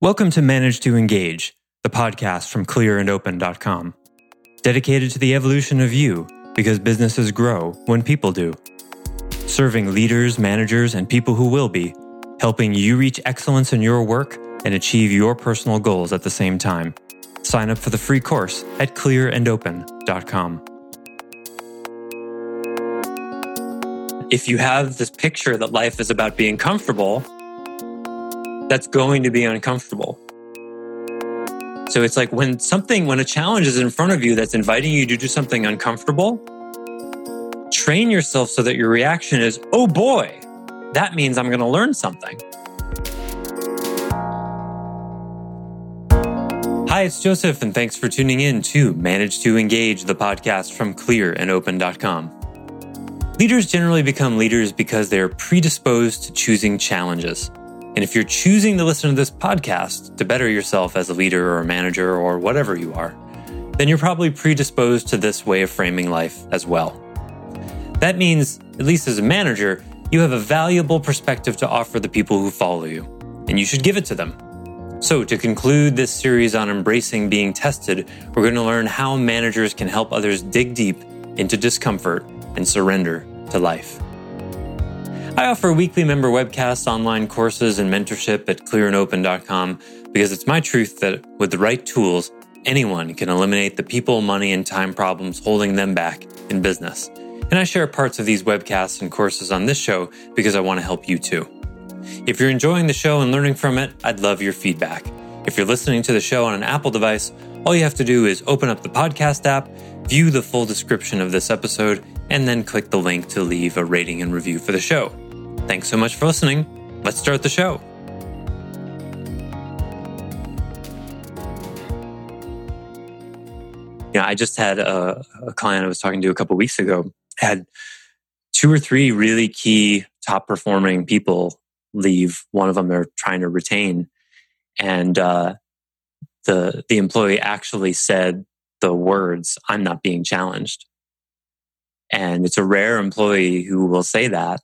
Welcome to Manage to Engage, the podcast from clearandopen.com. Dedicated to the evolution of you because businesses grow when people do. Serving leaders, managers, and people who will be, helping you reach excellence in your work and achieve your personal goals at the same time. Sign up for the free course at clearandopen.com. If you have this picture that life is about being comfortable, that's going to be uncomfortable. So it's like when something, when a challenge is in front of you that's inviting you to do something uncomfortable, train yourself so that your reaction is, oh boy, that means I'm going to learn something. Hi, it's Joseph, and thanks for tuning in to Manage to Engage, the podcast from clearandopen.com. Leaders generally become leaders because they're predisposed to choosing challenges. And if you're choosing to listen to this podcast to better yourself as a leader or a manager or whatever you are, then you're probably predisposed to this way of framing life as well. That means, at least as a manager, you have a valuable perspective to offer the people who follow you, and you should give it to them. So, to conclude this series on embracing being tested, we're going to learn how managers can help others dig deep into discomfort and surrender to life. I offer weekly member webcasts, online courses, and mentorship at clearandopen.com because it's my truth that with the right tools, anyone can eliminate the people, money, and time problems holding them back in business. And I share parts of these webcasts and courses on this show because I want to help you too. If you're enjoying the show and learning from it, I'd love your feedback. If you're listening to the show on an Apple device, all you have to do is open up the podcast app, view the full description of this episode, and then click the link to leave a rating and review for the show. Thanks so much for listening. Let's start the show. Yeah, I just had a, a client I was talking to a couple weeks ago had two or three really key top performing people leave. One of them they're trying to retain, and uh, the the employee actually said the words, "I'm not being challenged." And it's a rare employee who will say that.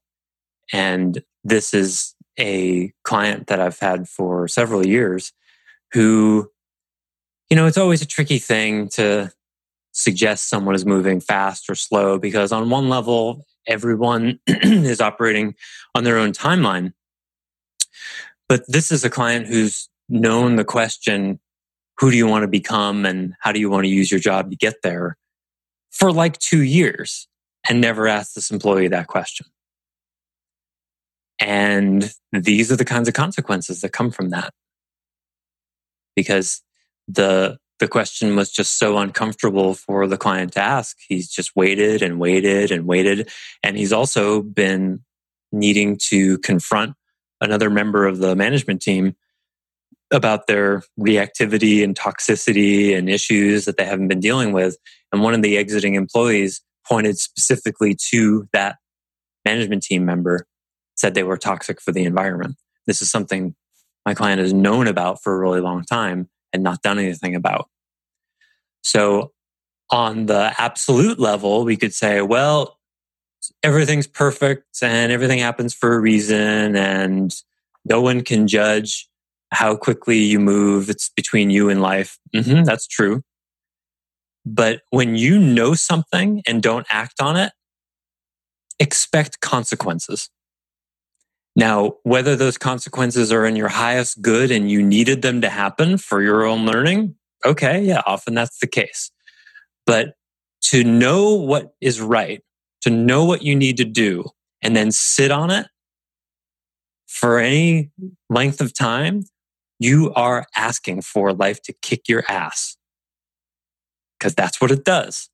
And this is a client that I've had for several years who, you know, it's always a tricky thing to suggest someone is moving fast or slow because on one level, everyone is operating on their own timeline. But this is a client who's known the question, who do you want to become and how do you want to use your job to get there for like two years and never asked this employee that question. And these are the kinds of consequences that come from that. Because the the question was just so uncomfortable for the client to ask. He's just waited and waited and waited. And he's also been needing to confront another member of the management team about their reactivity and toxicity and issues that they haven't been dealing with. And one of the exiting employees pointed specifically to that management team member said they were toxic for the environment. This is something my client has known about for a really long time and not done anything about. So, on the absolute level, we could say, well, everything's perfect and everything happens for a reason, and no one can judge how quickly you move. It's between you and life. Mm-hmm, that's true. But when you know something and don't act on it, expect consequences. Now, whether those consequences are in your highest good and you needed them to happen for your own learning, okay, yeah, often that's the case. But to know what is right, to know what you need to do, and then sit on it for any length of time, you are asking for life to kick your ass. Because that's what it does.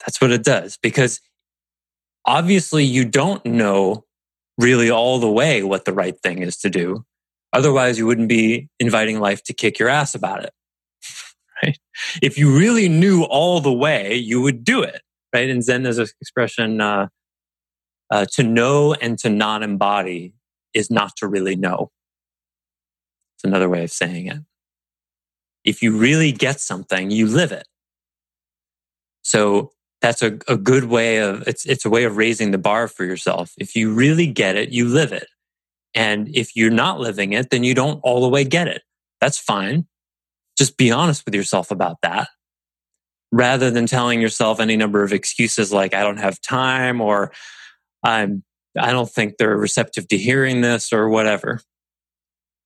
That's what it does. Because obviously you don't know really all the way what the right thing is to do. Otherwise, you wouldn't be inviting life to kick your ass about it. Right? If you really knew all the way, you would do it. Right? In Zen, there's an expression uh, uh, to know and to not embody is not to really know. It's another way of saying it. If you really get something, you live it. So that's a, a good way of it's it's a way of raising the bar for yourself. If you really get it, you live it. And if you're not living it, then you don't all the way get it. That's fine. Just be honest with yourself about that rather than telling yourself any number of excuses like, I don't have time or I'm, I don't think they're receptive to hearing this or whatever.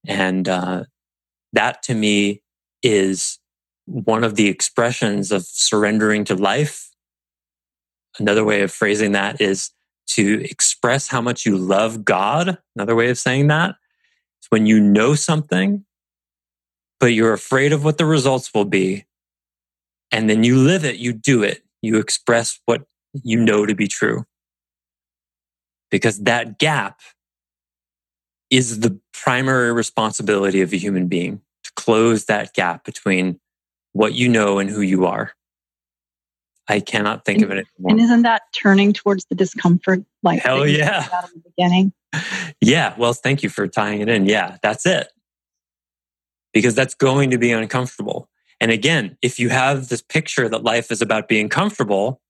And uh, that to me is one of the expressions of surrendering to life. Another way of phrasing that is to express how much you love God. Another way of saying that is when you know something, but you're afraid of what the results will be. And then you live it, you do it, you express what you know to be true. Because that gap is the primary responsibility of a human being to close that gap between what you know and who you are. I cannot think and, of it anymore. And isn't that turning towards the discomfort? Like hell yeah, at the beginning. Yeah. Well, thank you for tying it in. Yeah, that's it. Because that's going to be uncomfortable. And again, if you have this picture that life is about being comfortable,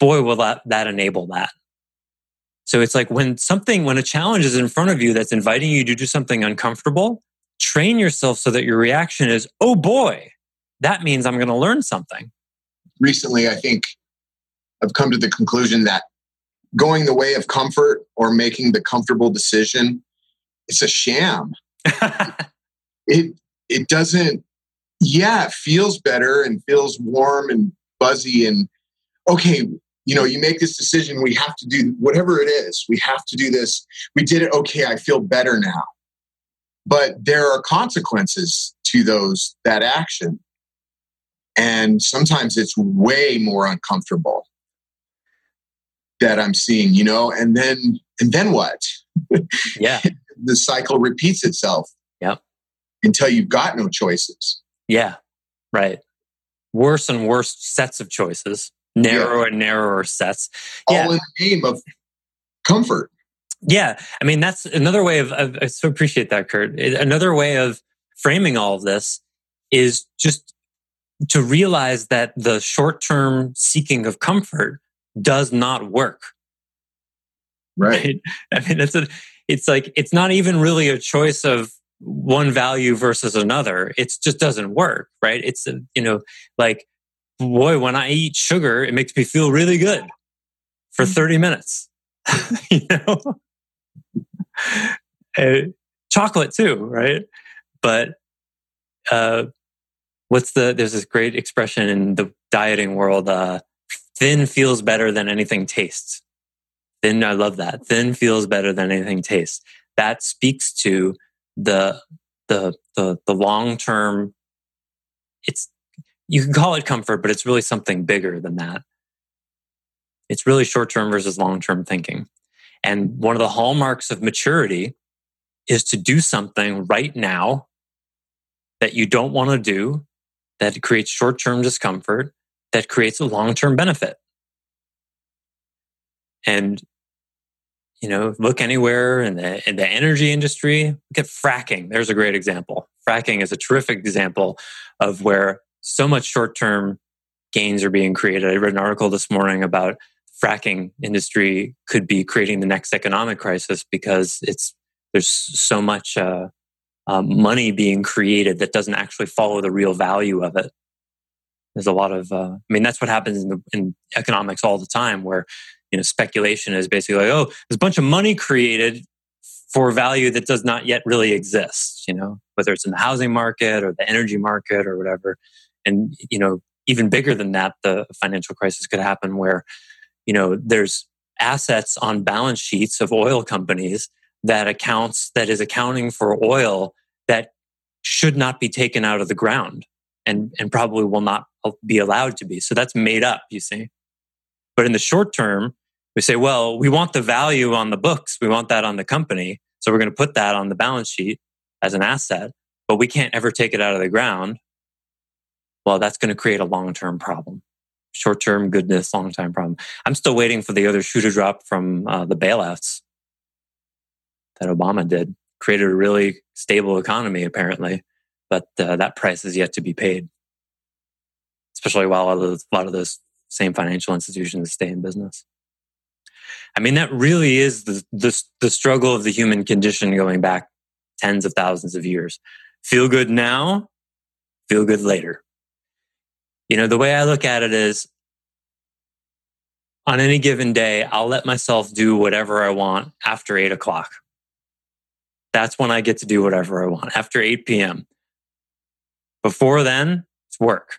boy, will that, that enable that. So it's like when something, when a challenge is in front of you that's inviting you to do something uncomfortable, train yourself so that your reaction is, oh boy, that means I'm going to learn something. Recently, I think I've come to the conclusion that going the way of comfort or making the comfortable decision, it's a sham. it it doesn't yeah, it feels better and feels warm and fuzzy and okay, you know, you make this decision, we have to do whatever it is. We have to do this. We did it. Okay, I feel better now. But there are consequences to those that action. And sometimes it's way more uncomfortable that I'm seeing, you know, and then and then what? Yeah. the cycle repeats itself. Yep. Until you've got no choices. Yeah. Right. Worse and worse sets of choices, narrower yeah. and narrower sets. All yeah. in the name of comfort. Yeah. I mean, that's another way of, of I so appreciate that, Kurt. Another way of framing all of this is just to realize that the short term seeking of comfort does not work. Right. I mean, it's a, it's like, it's not even really a choice of one value versus another. It just doesn't work. Right. It's, a, you know, like, boy, when I eat sugar, it makes me feel really good for mm-hmm. 30 minutes, you know, uh, chocolate too. Right. But, uh, what's the there's this great expression in the dieting world uh, thin feels better than anything tastes. Thin i love that. Thin feels better than anything tastes. That speaks to the the the, the long term it's you can call it comfort but it's really something bigger than that. It's really short term versus long term thinking. And one of the hallmarks of maturity is to do something right now that you don't want to do that creates short term discomfort that creates a long term benefit. And, you know, look anywhere in the, in the energy industry, look at fracking. There's a great example. Fracking is a terrific example of where so much short term gains are being created. I read an article this morning about fracking industry could be creating the next economic crisis because it's there's so much uh, um, money being created that doesn't actually follow the real value of it. There's a lot of, uh, I mean, that's what happens in, the, in economics all the time, where you know speculation is basically like, oh, there's a bunch of money created for value that does not yet really exist. You know, whether it's in the housing market or the energy market or whatever, and you know, even bigger than that, the financial crisis could happen where you know there's assets on balance sheets of oil companies that accounts that is accounting for oil that should not be taken out of the ground and and probably will not be allowed to be. So that's made up you see. But in the short term we say well we want the value on the books. We want that on the company. So we're going to put that on the balance sheet as an asset but we can't ever take it out of the ground. Well that's going to create a long-term problem. Short-term goodness long-term problem. I'm still waiting for the other shoe to drop from uh, the bailouts that Obama did. Created a really stable economy, apparently, but uh, that price is yet to be paid. Especially while a lot of those same financial institutions stay in business. I mean, that really is the, the, the struggle of the human condition going back tens of thousands of years. Feel good now, feel good later. You know, the way I look at it is on any given day, I'll let myself do whatever I want after eight o'clock. That's when I get to do whatever I want after 8 p.m. Before then, it's work,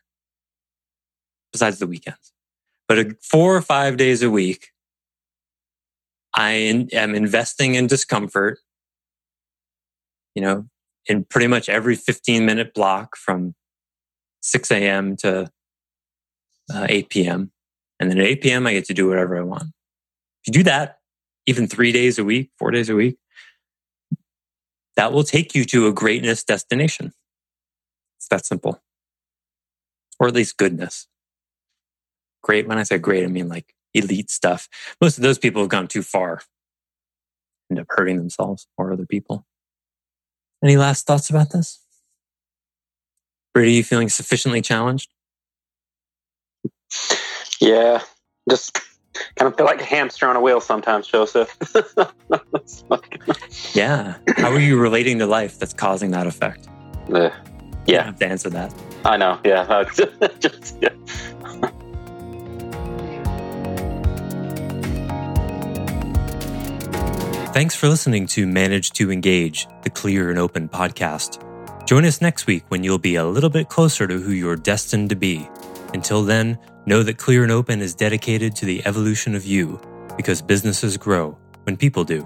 besides the weekends. But four or five days a week, I am investing in discomfort, you know, in pretty much every 15 minute block from 6 a.m. to uh, 8 p.m. And then at 8 p.m., I get to do whatever I want. If you do that, even three days a week, four days a week, that will take you to a greatness destination. It's that simple. Or at least goodness. Great. When I say great, I mean like elite stuff. Most of those people have gone too far, end up hurting themselves or other people. Any last thoughts about this? Brady, you feeling sufficiently challenged? Yeah, just kind of feel like a hamster on a wheel sometimes, Joseph. yeah. How are you relating to life that's causing that effect? Uh, yeah. have to answer that. I know. Yeah. just, yeah. Thanks for listening to Manage to Engage, the Clear and Open podcast. Join us next week when you'll be a little bit closer to who you're destined to be. Until then, know that Clear and Open is dedicated to the evolution of you because businesses grow when people do.